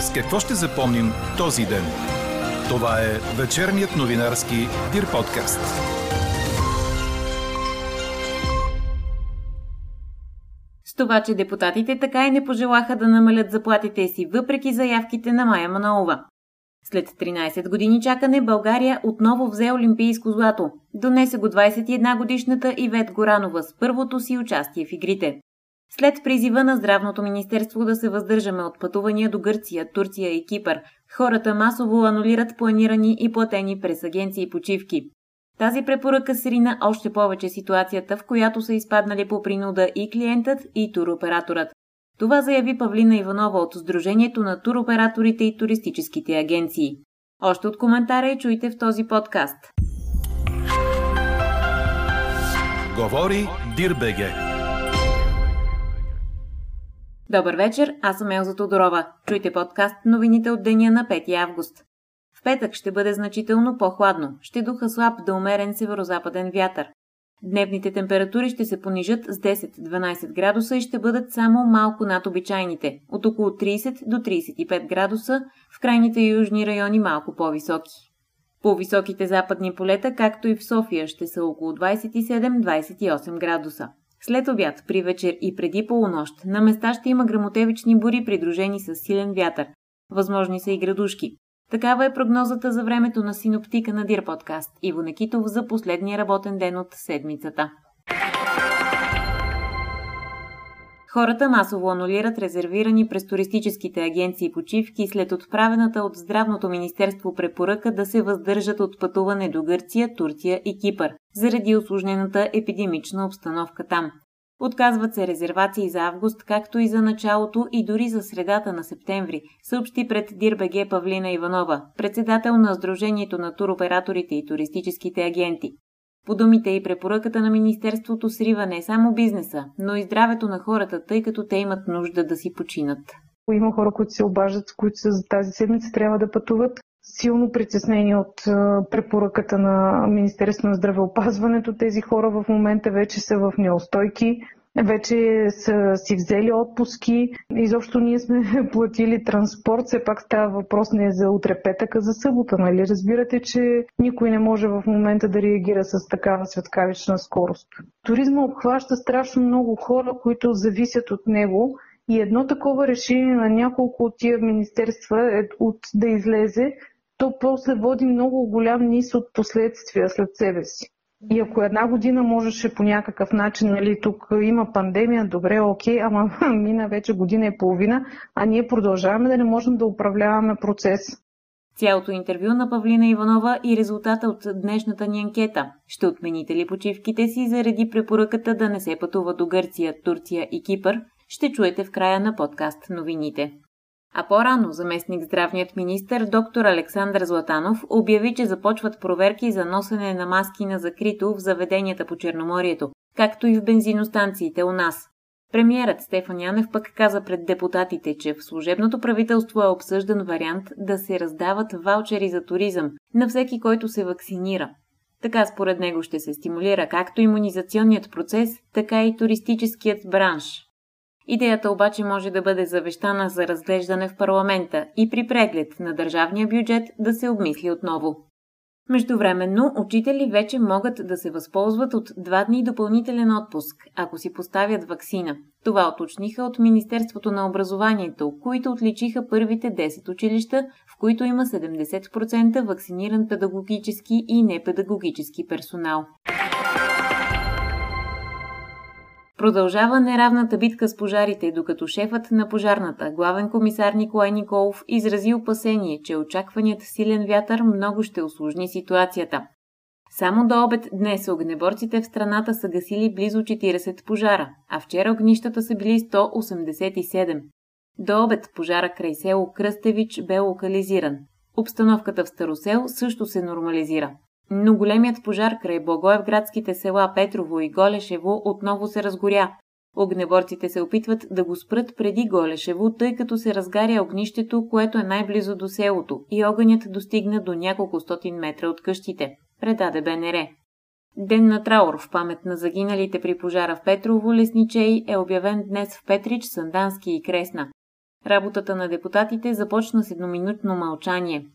С какво ще запомним този ден? Това е вечерният новинарски Дир подкаст. С това, че депутатите така и не пожелаха да намалят заплатите си, въпреки заявките на Майя Манолова. След 13 години чакане България отново взе олимпийско злато. Донесе го 21 годишната Ивет Горанова с първото си участие в игрите. След призива на Здравното министерство да се въздържаме от пътувания до Гърция, Турция и Кипър, хората масово анулират планирани и платени през агенции почивки. Тази препоръка срина още повече ситуацията, в която са изпаднали по принуда и клиентът, и туроператорът. Това заяви Павлина Иванова от Сдружението на туроператорите и туристическите агенции. Още от коментара и чуйте в този подкаст. Говори Дирбеге. Добър вечер, аз съм Елза Тодорова. Чуйте подкаст новините от деня на 5 август. В петък ще бъде значително по-хладно. Ще духа слаб да умерен северо-западен вятър. Дневните температури ще се понижат с 10-12 градуса и ще бъдат само малко над обичайните, от около 30 до 35 градуса, в крайните южни райони малко по-високи. По-високите западни полета, както и в София, ще са около 27-28 градуса. След обяд, при вечер и преди полунощ, на места ще има грамотевични бури, придружени с силен вятър. Възможни са и градушки. Такава е прогнозата за времето на синоптика на Дир подкаст Иво Некитов за последния работен ден от седмицата. Хората масово анулират резервирани през туристическите агенции почивки след отправената от Здравното министерство препоръка да се въздържат от пътуване до Гърция, Турция и Кипър, заради осложнената епидемична обстановка там. Отказват се резервации за август, както и за началото и дори за средата на септември, съобщи пред Дирбеге Павлина Иванова, председател на Сдружението на туроператорите и туристическите агенти. По думите и препоръката на Министерството срива не само бизнеса, но и здравето на хората, тъй като те имат нужда да си починат. Има хора, които се обаждат, които за тази седмица трябва да пътуват. Силно притеснени от препоръката на Министерството на здравеопазването. Тези хора в момента вече са в неустойки вече са си взели отпуски. Изобщо ние сме платили транспорт, все пак става въпрос не за утре петък, а за събота, нали? Разбирате, че никой не може в момента да реагира с такава светкавична скорост. Туризма обхваща страшно много хора, които зависят от него и едно такова решение на няколко от тия министерства е от да излезе, то после води много голям низ от последствия след себе си. И ако една година можеше по някакъв начин, нали, тук има пандемия, добре, окей, ама мина вече година и половина, а ние продължаваме да не можем да управляваме процес. Цялото интервю на Павлина Иванова и резултата от днешната ни анкета. Ще отмените ли почивките си заради препоръката да не се пътува до Гърция, Турция и Кипър? Ще чуете в края на подкаст новините. А по-рано заместник здравният министр доктор Александър Златанов обяви, че започват проверки за носене на маски на закрито в заведенията по Черноморието, както и в бензиностанциите у нас. Премьерът Стефан Янев пък каза пред депутатите, че в служебното правителство е обсъждан вариант да се раздават ваучери за туризъм на всеки, който се вакцинира. Така според него ще се стимулира както иммунизационният процес, така и туристическият бранш. Идеята обаче може да бъде завещана за разглеждане в парламента и при преглед на държавния бюджет да се обмисли отново. Междувременно, учители вече могат да се възползват от два дни допълнителен отпуск, ако си поставят вакцина. Това оточниха от Министерството на образованието, които отличиха първите 10 училища, в които има 70% вакциниран педагогически и непедагогически персонал. Продължава неравната битка с пожарите, докато шефът на пожарната, главен комисар Николай Николов, изрази опасение, че очакваният силен вятър много ще осложни ситуацията. Само до обед днес огнеборците в страната са гасили близо 40 пожара, а вчера огнищата са били 187. До обед пожара край село Кръстевич бе локализиран. Обстановката в Старосел също се нормализира. Но големият пожар край Благоевградските села Петрово и Голешево отново се разгоря. Огнеборците се опитват да го спрат преди Голешево, тъй като се разгаря огнището, което е най-близо до селото и огънят достигна до няколко стотин метра от къщите, предаде БНР. Ден на траур в памет на загиналите при пожара в Петрово лесничей е обявен днес в Петрич, Сандански и Кресна. Работата на депутатите започна с едноминутно мълчание.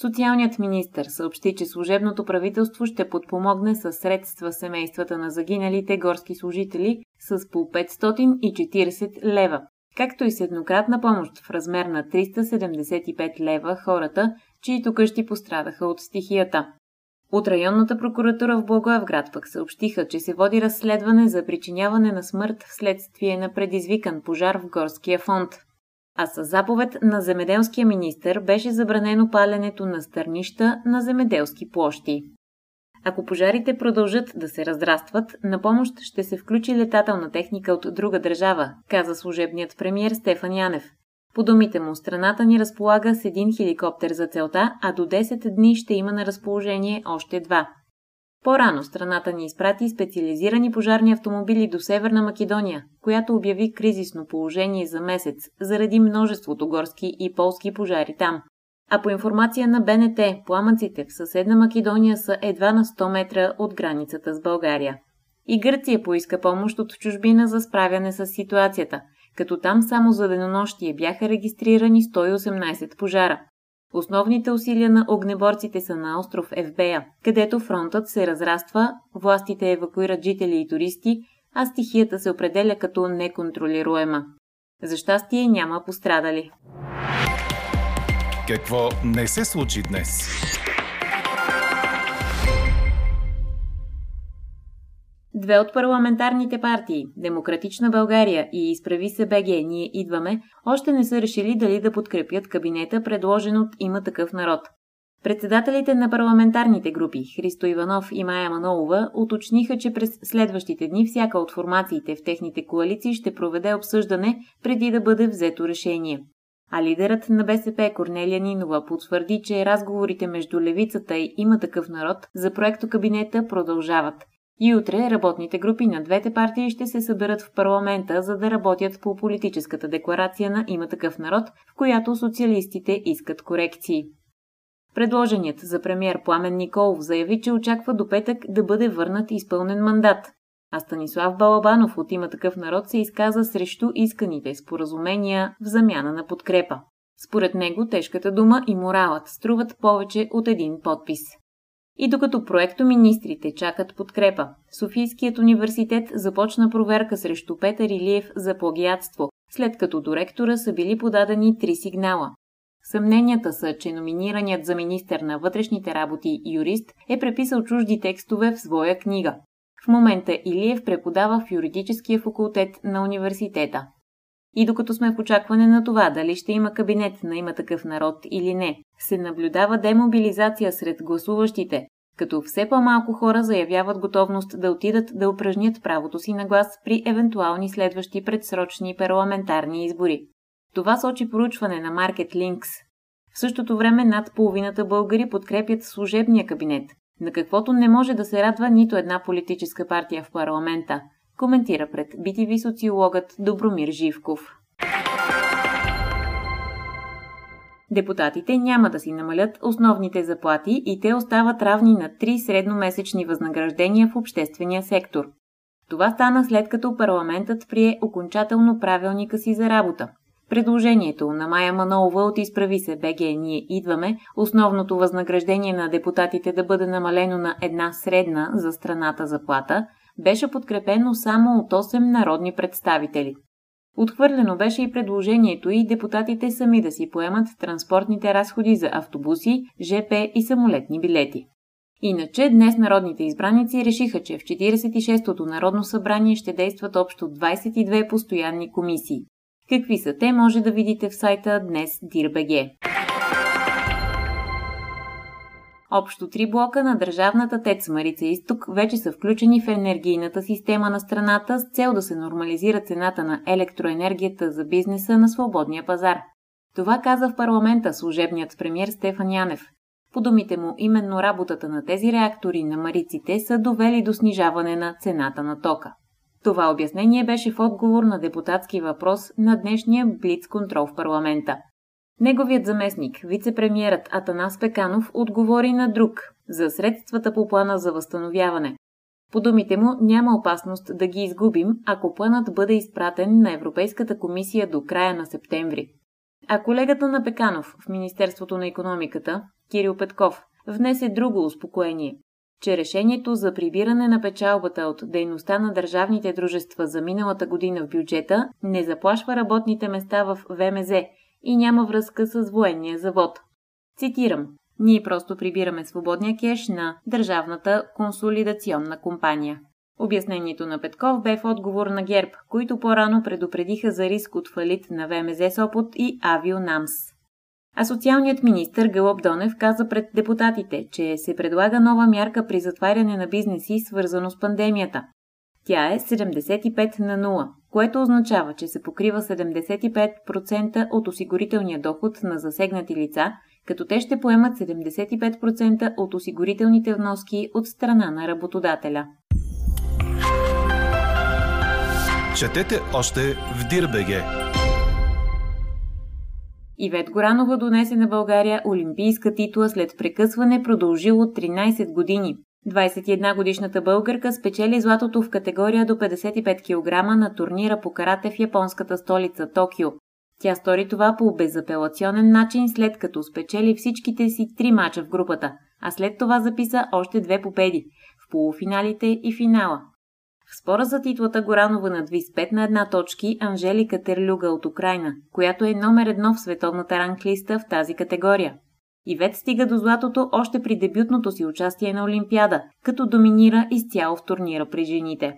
Социалният министр съобщи, че служебното правителство ще подпомогне със средства семействата на загиналите горски служители с по 540 лева, както и с еднократна помощ в размер на 375 лева хората, чието къщи пострадаха от стихията. От районната прокуратура в Благоевград пък съобщиха, че се води разследване за причиняване на смърт вследствие на предизвикан пожар в горския фонд. А с заповед на земеделския министр беше забранено паленето на стърнища на земеделски площи. Ако пожарите продължат да се разрастват, на помощ ще се включи летателна техника от друга държава, каза служебният премьер Стефан Янев. По думите му, страната ни разполага с един хеликоптер за целта, а до 10 дни ще има на разположение още два. По-рано страната ни изпрати специализирани пожарни автомобили до Северна Македония, която обяви кризисно положение за месец заради множеството горски и полски пожари там. А по информация на БНТ, пламъците в съседна Македония са едва на 100 метра от границата с България. И Гърция поиска помощ от чужбина за справяне с ситуацията, като там само за денонощие бяха регистрирани 118 пожара. Основните усилия на огнеборците са на остров Евбея, където фронтът се разраства, властите евакуират жители и туристи, а стихията се определя като неконтролируема. За щастие няма пострадали. Какво не се случи днес? Две от парламентарните партии Демократична България и Изправи се БГ Ние идваме още не са решили дали да подкрепят кабинета, предложен от Има такъв народ. Председателите на парламентарните групи Христо Иванов и Майя Манолова уточниха, че през следващите дни всяка от формациите в техните коалиции ще проведе обсъждане преди да бъде взето решение. А лидерът на БСП Корнелия Нинова потвърди, че разговорите между левицата и има такъв народ за проекто кабинета продължават. И утре работните групи на двете партии ще се съберат в парламента, за да работят по политическата декларация на има такъв народ, в която социалистите искат корекции. Предложеният за премьер Пламен Николов заяви, че очаква до петък да бъде върнат изпълнен мандат, а Станислав Балабанов от има такъв народ се изказа срещу исканите споразумения в замяна на подкрепа. Според него тежката дума и моралът струват повече от един подпис. И докато проекто министрите чакат подкрепа, Софийският университет започна проверка срещу Петър Илиев за плагиатство, след като до ректора са били подадени три сигнала. Съмненията са, че номинираният за министър на вътрешните работи юрист е преписал чужди текстове в своя книга. В момента Илиев преподава в юридическия факултет на университета. И докато сме в очакване на това дали ще има кабинет на има такъв народ или не, се наблюдава демобилизация сред гласуващите, като все по-малко хора заявяват готовност да отидат да упражнят правото си на глас при евентуални следващи предсрочни парламентарни избори. Това сочи проучване на Market Links. В същото време над половината българи подкрепят служебния кабинет, на каквото не може да се радва нито една политическа партия в парламента, коментира пред BTV социологът Добромир Живков. Депутатите няма да си намалят основните заплати и те остават равни на 3 средномесечни възнаграждения в обществения сектор. Това стана след като парламентът прие окончателно правилника си за работа. Предложението на Майя Манолова от Изправи се БГ Ние идваме основното възнаграждение на депутатите да бъде намалено на една средна за страната заплата беше подкрепено само от 8 народни представители. Отхвърлено беше и предложението и депутатите сами да си поемат транспортните разходи за автобуси, ЖП и самолетни билети. Иначе днес народните избраници решиха, че в 46-тото Народно събрание ще действат общо 22 постоянни комисии. Какви са те, може да видите в сайта днес Дирбеге. Общо три блока на държавната ТЕЦ Марица Изток вече са включени в енергийната система на страната с цел да се нормализира цената на електроенергията за бизнеса на свободния пазар. Това каза в парламента служебният премьер Стефан Янев. По думите му, именно работата на тези реактори на мариците са довели до снижаване на цената на тока. Това обяснение беше в отговор на депутатски въпрос на днешния блиц контрол в парламента. Неговият заместник, вице-премьерът Атанас Пеканов, отговори на друг – за средствата по плана за възстановяване. По думите му няма опасност да ги изгубим, ако планът бъде изпратен на Европейската комисия до края на септември. А колегата на Пеканов в Министерството на економиката, Кирил Петков, внесе друго успокоение, че решението за прибиране на печалбата от дейността на държавните дружества за миналата година в бюджета не заплашва работните места в ВМЗ и няма връзка с военния завод. Цитирам. Ние просто прибираме свободния кеш на Държавната консолидационна компания. Обяснението на Петков бе в отговор на ГЕРБ, които по-рано предупредиха за риск от фалит на ВМЗ Сопот и Авионамс. А социалният министр Галоп Донев каза пред депутатите, че се предлага нова мярка при затваряне на бизнеси, свързано с пандемията. Тя е 75 на 0, което означава, че се покрива 75% от осигурителния доход на засегнати лица, като те ще поемат 75% от осигурителните вноски от страна на работодателя. Четете още в Дирбеге. Ивет Горанова донесе на България олимпийска титла след прекъсване продължило 13 години. 21-годишната българка спечели златото в категория до 55 кг на турнира по карате в японската столица Токио. Тя стори това по безапелационен начин, след като спечели всичките си три мача в групата, а след това записа още две победи – в полуфиналите и финала. В спора за титлата Горанова надви с 5 на една точки Анжелика Терлюга от Украина, която е номер едно в световната ранглиста в тази категория. Ивет стига до златото още при дебютното си участие на Олимпиада, като доминира изцяло в турнира при жените.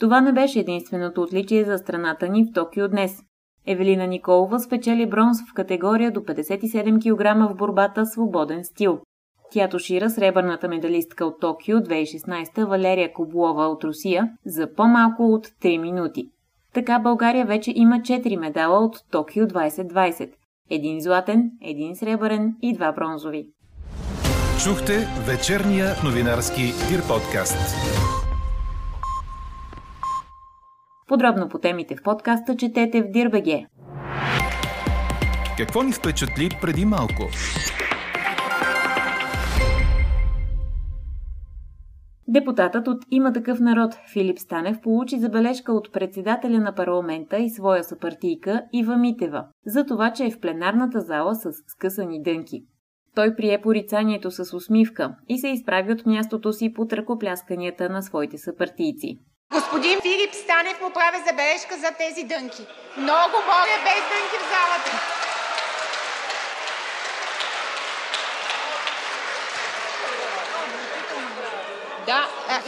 Това не беше единственото отличие за страната ни в Токио днес. Евелина Николова спечели бронз в категория до 57 кг в борбата свободен стил. Тя тушира сребърната медалистка от Токио 2016 Валерия Коблова от Русия за по-малко от 3 минути. Така България вече има 4 медала от Токио 2020. Един златен, един сребърен и два бронзови. Чухте вечерния новинарски Дир подкаст. Подробно по темите в подкаста четете в Дирбеге. Какво ни впечатли преди малко? Депутатът от Има такъв народ Филип Станев получи забележка от председателя на парламента и своя съпартийка Ива Митева за това, че е в пленарната зала с скъсани дънки. Той прие порицанието с усмивка и се изправи от мястото си под ръкоплясканията на своите съпартийци. Господин Филип Станев му прави забележка за тези дънки. Много моля без дънки в залата. Да,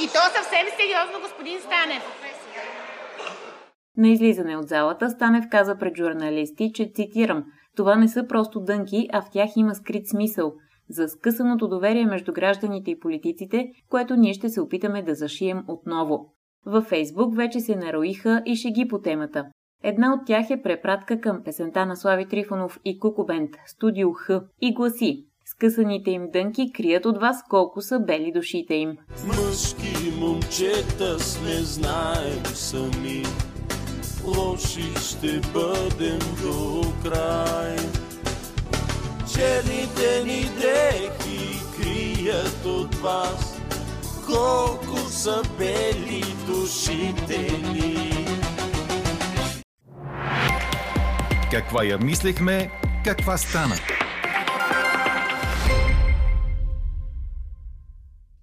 и то съвсем сериозно, господин Станев. На излизане от залата Станев каза пред журналисти, че цитирам «Това не са просто дънки, а в тях има скрит смисъл за скъсаното доверие между гражданите и политиците, което ние ще се опитаме да зашием отново». Във Фейсбук вече се нароиха и шеги по темата. Една от тях е препратка към песента на Слави Трифонов и Кукубент «Студио Х» и гласи Скъсаните им дънки крият от вас колко са бели душите им. Мъжки момчета сме знаем сами, лоши ще бъдем до край. Черните ни дрехи крият от вас, колко са бели душите ни. Каква я мислехме, каква стана?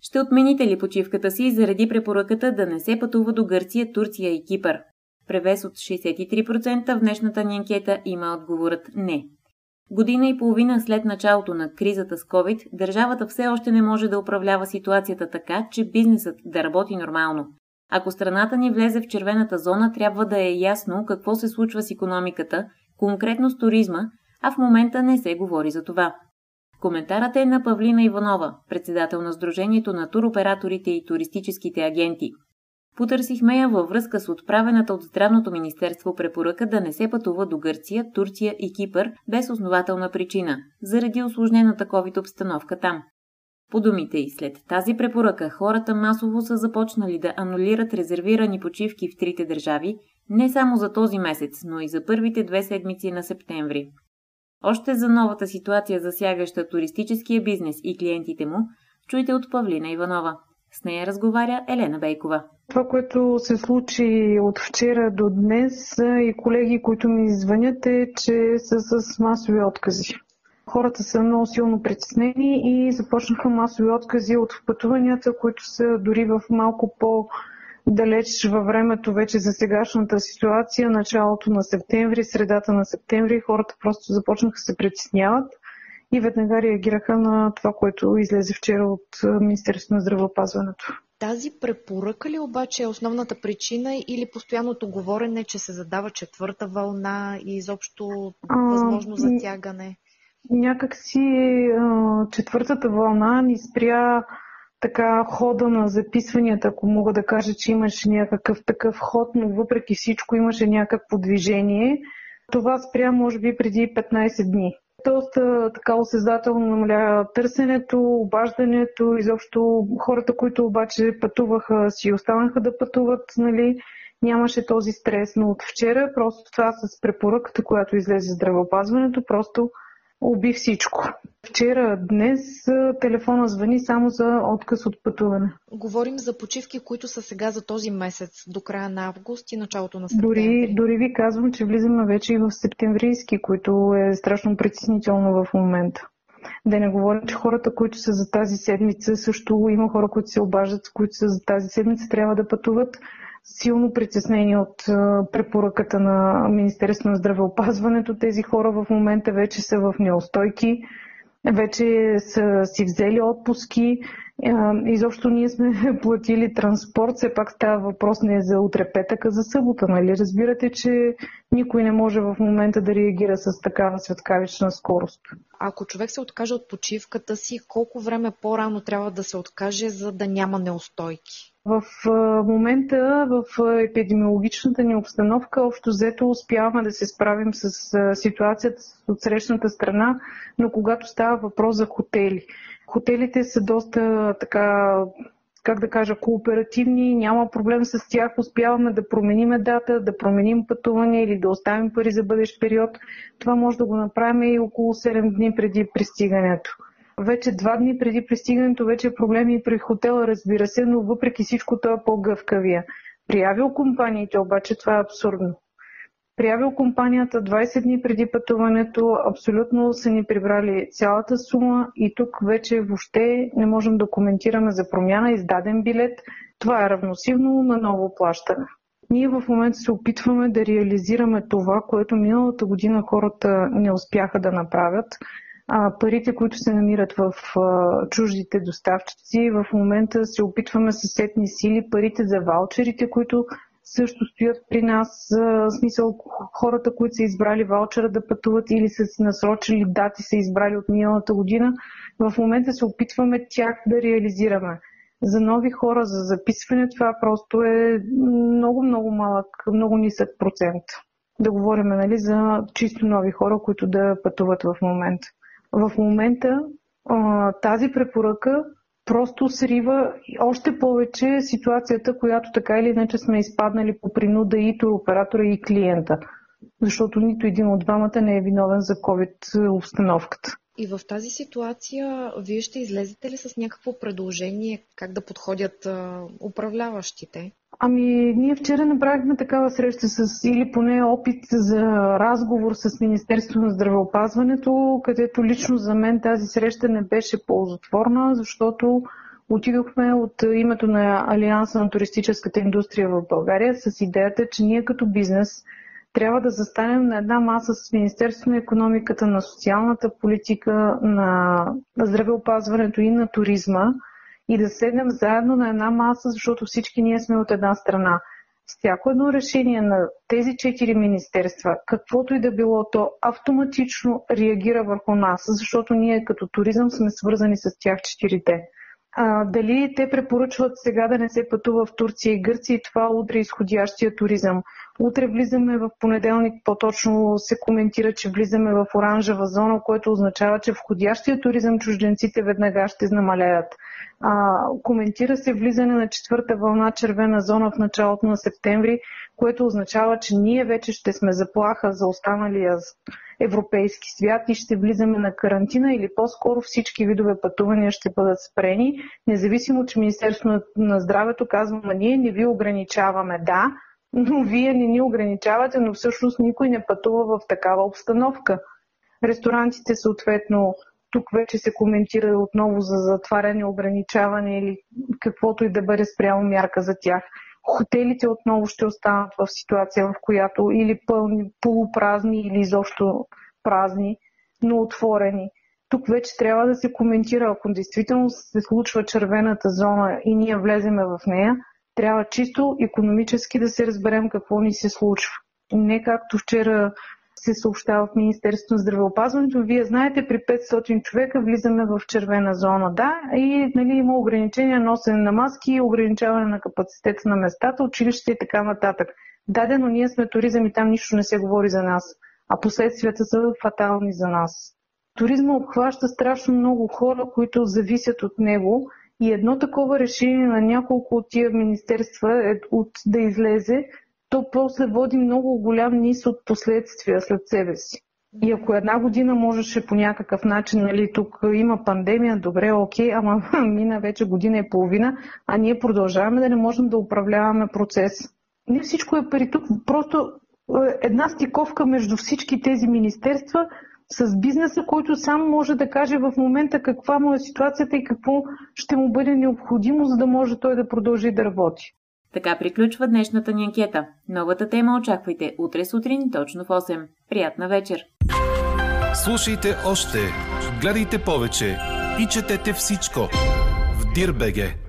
Ще отмените ли почивката си заради препоръката да не се пътува до Гърция, Турция и Кипър? Превес от 63% в днешната ни анкета има отговорът не. Година и половина след началото на кризата с COVID, държавата все още не може да управлява ситуацията така, че бизнесът да работи нормално. Ако страната ни влезе в червената зона, трябва да е ясно какво се случва с економиката, конкретно с туризма, а в момента не се говори за това. Коментарът е на Павлина Иванова, председател на Сдружението на туроператорите и туристическите агенти. Потърсихме я във връзка с отправената от Здравното министерство препоръка да не се пътува до Гърция, Турция и Кипър без основателна причина, заради осложнената COVID обстановка там. По думите и след тази препоръка хората масово са започнали да анулират резервирани почивки в трите държави, не само за този месец, но и за първите две седмици на септември. Още за новата ситуация, засягаща туристическия бизнес и клиентите му, чуйте от Павлина Иванова. С нея разговаря Елена Бейкова. Това, което се случи от вчера до днес и колеги, които ми звънят е, че са с масови откази. Хората са много силно притеснени и започнаха масови откази от пътуванията, които са дори в малко по- далеч във времето вече за сегашната ситуация, началото на септември, средата на септември, хората просто започнаха да се притесняват и веднага реагираха на това, което излезе вчера от Министерството на здравеопазването. Тази препоръка ли обаче е основната причина или постоянното говорене, че се задава четвърта вълна и изобщо възможно затягане? Някак си четвъртата вълна ни спря така хода на записванията, ако мога да кажа, че имаше някакъв такъв ход, но въпреки всичко имаше някакво движение. Това спря може би преди 15 дни. Доста така осезателно намаля търсенето, обаждането, изобщо хората, които обаче пътуваха, си останаха да пътуват, нали, нямаше този стрес. Но от вчера просто това с препоръката, която излезе здравеопазването, просто уби всичко. Вчера, днес телефона звъни само за отказ от пътуване. Говорим за почивки, които са сега за този месец, до края на август и началото на септември. Дори, дори ви казвам, че влизаме вече и в септемврийски, които е страшно притеснително в момента. Да не говорим, че хората, които са за тази седмица, също има хора, които се обаждат, които са за тази седмица, трябва да пътуват силно притеснени от препоръката на Министерството на здравеопазването. Тези хора в момента вече са в неустойки, вече са си взели отпуски. Изобщо ние сме платили транспорт, все пак става въпрос не за утре петък, а за събота. Нали? Разбирате, че никой не може в момента да реагира с такава светкавична скорост. Ако човек се откаже от почивката си, колко време по-рано трябва да се откаже, за да няма неустойки? В момента в епидемиологичната ни обстановка общо взето успяваме да се справим с ситуацията от срещната страна, но когато става въпрос за хотели. Хотелите са доста така как да кажа, кооперативни, няма проблем с тях, успяваме да промениме дата, да променим пътуване или да оставим пари за бъдещ период. Това може да го направим и около 7 дни преди пристигането вече два дни преди пристигането вече е проблеми и при хотела, разбира се, но въпреки всичко това е по-гъвкавия. При авиокомпаниите обаче това е абсурдно. При авиокомпанията 20 дни преди пътуването абсолютно са ни прибрали цялата сума и тук вече въобще не можем да коментираме за промяна, издаден билет. Това е равносилно на ново плащане. Ние в момента се опитваме да реализираме това, което миналата година хората не успяха да направят – а, парите, които се намират в а, чуждите доставчици. В момента се опитваме със сетни сили парите за ваучерите, които също стоят при нас. В смисъл хората, които са избрали ваучера да пътуват или са си насрочили дати, са избрали от миналата година. В момента се опитваме тях да реализираме. За нови хора, за записване, това просто е много, много малък, много нисък процент. Да говорим нали, за чисто нови хора, които да пътуват в момента в момента тази препоръка просто срива още повече ситуацията, която така или иначе сме изпаднали по принуда и туроператора и клиента. Защото нито един от двамата не е виновен за COVID обстановката. И в тази ситуация вие ще излезете ли с някакво предложение как да подходят управляващите? Ами, ние вчера направихме такава среща с, или поне опит за разговор с Министерството на здравеопазването, където лично за мен тази среща не беше ползотворна, защото отидохме от името на Алианса на туристическата индустрия в България с идеята, че ние като бизнес трябва да застанем на една маса с Министерството на економиката, на социалната политика, на здравеопазването и на туризма – и да седнем заедно на една маса, защото всички ние сме от една страна. Всяко едно решение на тези четири министерства, каквото и да било то, автоматично реагира върху нас, защото ние като туризъм сме свързани с тях четирите. А, дали те препоръчват сега да не се пътува в Турция и Гърция и това удря изходящия туризъм? Утре влизаме в понеделник, по-точно се коментира, че влизаме в оранжева зона, което означава, че входящия туризъм чужденците веднага ще намалеят. А, коментира се влизане на четвърта вълна червена зона в началото на септември, което означава, че ние вече ще сме заплаха за останалия европейски свят и ще влизаме на карантина или по-скоро всички видове пътувания ще бъдат спрени, независимо, че Министерството на здравето казва, а ние не ви ограничаваме. Да, вие не ни ограничавате, но всъщност никой не пътува в такава обстановка. Ресторантите съответно, тук вече се коментира отново за затваряне, ограничаване или каквото и да бъде спрямо мярка за тях. Хотелите отново ще останат в ситуация, в която или пълни, полупразни, или изобщо празни, но отворени. Тук вече трябва да се коментира, ако действително се случва червената зона и ние влеземе в нея, трябва чисто економически да се разберем какво ни се случва. Не както вчера се съобщава в Министерството на здравеопазването. Вие знаете, при 500 човека влизаме в червена зона. Да, и нали, има ограничения носене на маски, ограничаване на капацитета на местата, училище и така нататък. Да, но ние сме туризъм и там нищо не се говори за нас, а последствията са фатални за нас. Туризма обхваща страшно много хора, които зависят от него и едно такова решение на няколко от тия министерства е от да излезе, то после води много голям низ от последствия след себе си. И ако една година можеше по някакъв начин, нали, тук има пандемия, добре, окей, ама мина вече година и половина, а ние продължаваме да не можем да управляваме процес. Не всичко е пари тук, просто е, една стиковка между всички тези министерства с бизнеса, който сам може да каже в момента каква му е ситуацията и какво ще му бъде необходимо, за да може той да продължи да работи. Така приключва днешната ни анкета. Новата тема очаквайте утре сутрин точно в 8. Приятна вечер! Слушайте още, гледайте повече и четете всичко в Дирбеге.